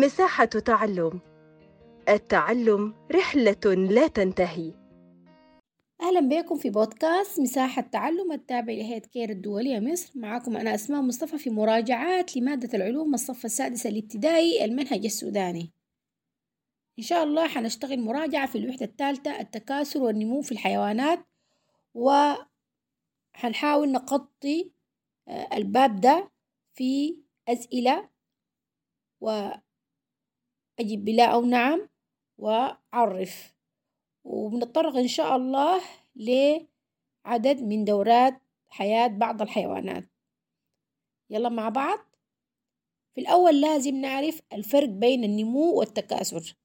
مساحة تعلم. التعلم رحلة لا تنتهي. أهلا بكم في بودكاست مساحة تعلم التابع لهيئة كير الدولية مصر. معكم أنا أسماء مصطفى في مراجعات لمادة العلوم الصف السادس الابتدائي المنهج السوداني. إن شاء الله حنشتغل مراجعة في الوحدة الثالثة التكاثر والنمو في الحيوانات وحنحاول نغطي آه، الباب ده في أسئلة وأجب بلا أو نعم وعرف وبنتطرق إن شاء الله لعدد من دورات حياة بعض الحيوانات. يلا مع بعض. في الأول لازم نعرف الفرق بين النمو والتكاثر.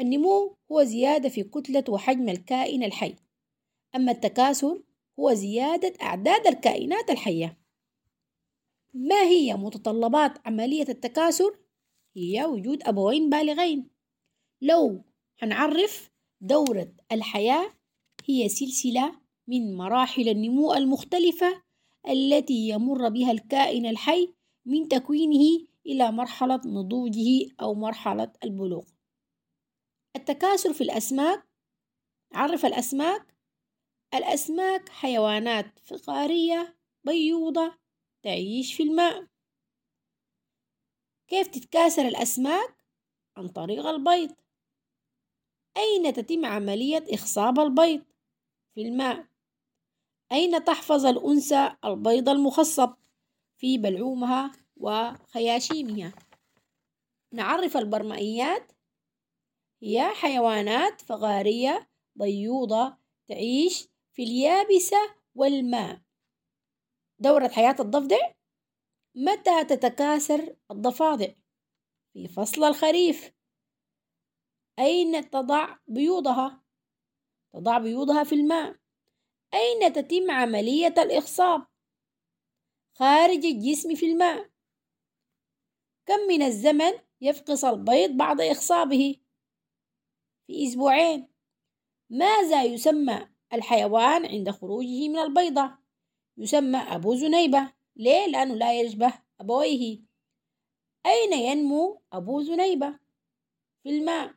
النمو هو زيادة في كتلة وحجم الكائن الحي. أما التكاثر هو زيادة أعداد الكائنات الحية. ما هي متطلبات عملية التكاثر؟ هي وجود أبوين بالغين. لو هنعرف دورة الحياة هي سلسلة من مراحل النمو المختلفة التي يمر بها الكائن الحي من تكوينه إلى مرحلة نضوجه أو مرحلة البلوغ. التكاثر في الأسماك عرف الأسماك؟ الأسماك حيوانات فقارية بيوضة تعيش في الماء. كيف تتكاثر الأسماك؟ عن طريق البيض أين تتم عملية إخصاب البيض؟ في الماء أين تحفظ الأنثى البيض المخصب؟ في بلعومها وخياشيمها نعرف البرمائيات هي حيوانات فغارية بيوضة تعيش في اليابسة والماء دورة حياة الضفدع متى تتكاثر الضفادع؟ في فصل الخريف. أين تضع بيوضها؟ تضع بيوضها في الماء. أين تتم عملية الإخصاب خارج الجسم في الماء. كم من الزمن يفقس البيض بعد إخصابه في أسبوعين. ماذا يسمى الحيوان عند خروجه من البيضة؟ يسمى أبو زنيبة. ليه؟ لأنه لا يشبه أبويه أين ينمو أبو زنيبة؟ في الماء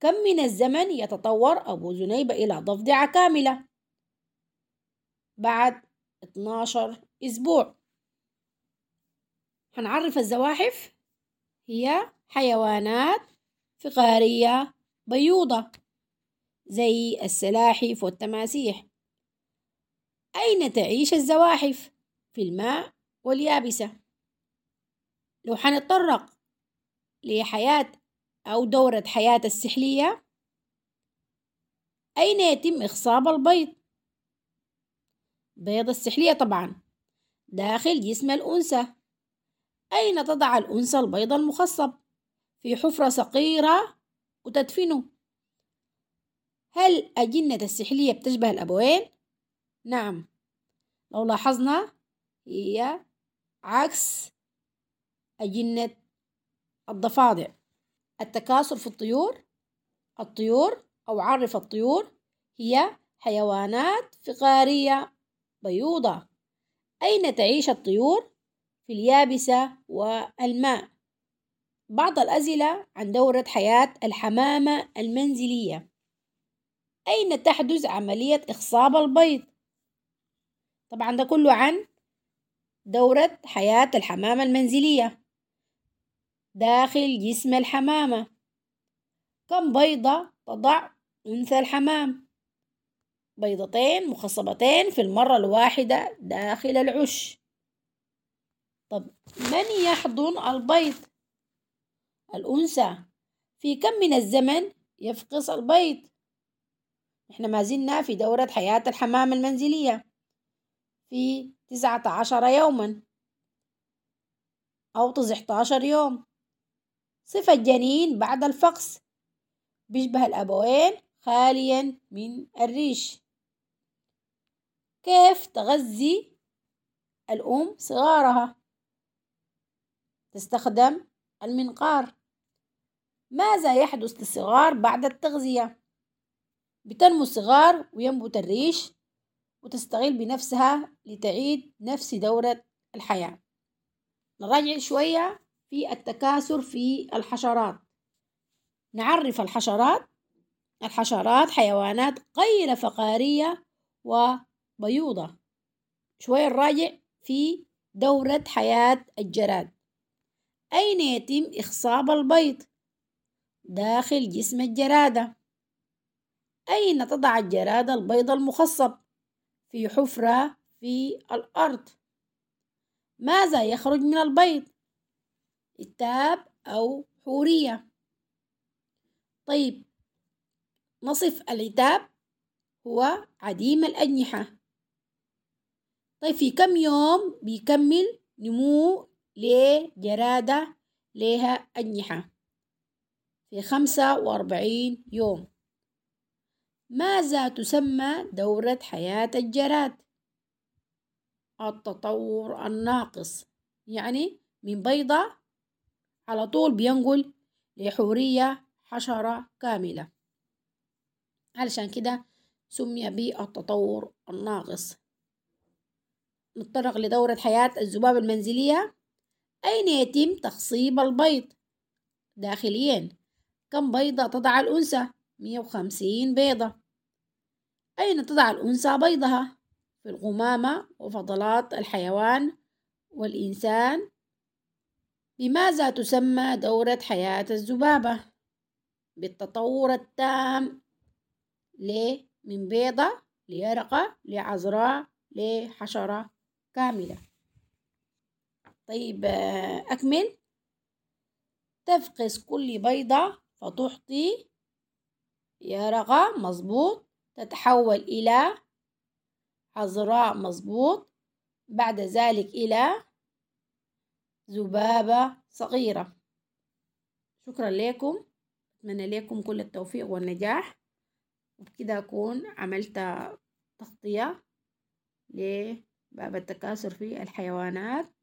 كم من الزمن يتطور أبو زنيبة إلى ضفدعة كاملة؟ بعد 12 أسبوع هنعرف الزواحف هي حيوانات فقارية بيوضة زي السلاحف والتماسيح أين تعيش الزواحف؟ في الماء واليابسة لو حنتطرق لحياة أو دورة حياة السحلية أين يتم إخصاب البيض؟ بيض السحلية طبعا داخل جسم الأنثى أين تضع الأنثى البيض المخصب؟ في حفرة صغيرة وتدفنه هل أجنة السحلية بتشبه الأبوين؟ نعم لو لاحظنا هي عكس أجنة الضفادع التكاثر في الطيور الطيور أو عرف الطيور هي حيوانات فقارية بيوضة أين تعيش الطيور؟ في اليابسة والماء بعض الأسئلة عن دورة حياة الحمامة المنزلية أين تحدث عملية إخصاب البيض؟ طبعا ده كله عن دورة حياة الحمامة المنزلية. داخل جسم الحمامة. كم بيضة تضع أنثى الحمام؟ بيضتين مخصبتين في المرة الواحدة داخل العش. طب من يحضن البيض؟ الأنثى. في كم من الزمن يفقس البيض؟ إحنا ما زلنا في دورة حياة الحمام المنزلية. في تسعة عشر يوما. أو تسعة عشر يوم. صفة الجنين بعد الفقس. بيشبه الأبوين خاليا من الريش. كيف تغذي الأم صغارها؟ تستخدم المنقار. ماذا يحدث للصغار بعد التغذية؟ بتنمو الصغار وينبت الريش. وتستغل بنفسها لتعيد نفس دورة الحياة. نراجع شوية في التكاثر في الحشرات. نعرف الحشرات. الحشرات حيوانات غير فقارية وبيوضة. شوية نراجع في دورة حياة الجراد أين يتم إخصاب البيض؟ داخل جسم الجرادة. أين تضع الجرادة البيض المخصب؟ في حفرة في الأرض. ماذا يخرج من البيض؟ التاب أو حورية. طيب نصف العتاب هو عديم الأجنحة. طيب في كم يوم بيكمل نمو لجرادة لها أجنحة؟ في خمسة وأربعين يوم. ماذا تسمى دورة حياة الجراد؟ التطور الناقص يعني من بيضة على طول بينقل لحورية حشرة كاملة. علشان كده سمي بالتطور الناقص. نتطرق لدورة حياة الذبابة المنزلية. أين يتم تخصيب البيض؟ داخليا كم بيضة تضع الأنثى؟ 150 بيضة. أين تضع الأنثى بيضها؟ في القمامة وفضلات الحيوان والإنسان. بماذا تسمى دورة حياة الذبابة؟ بالتطور التام. ليه؟ من بيضة ليرقة لعذراء لحشرة كاملة. طيب أكمل. تفقس كل بيضة فتحطي يرقة مظبوط. تتحول إلى عذراء مظبوط بعد ذلك إلى ذبابة صغيرة. شكرا لكم أتمنى لكم كل التوفيق والنجاح وبكده أكون عملت تغطية لباب التكاثر في الحيوانات.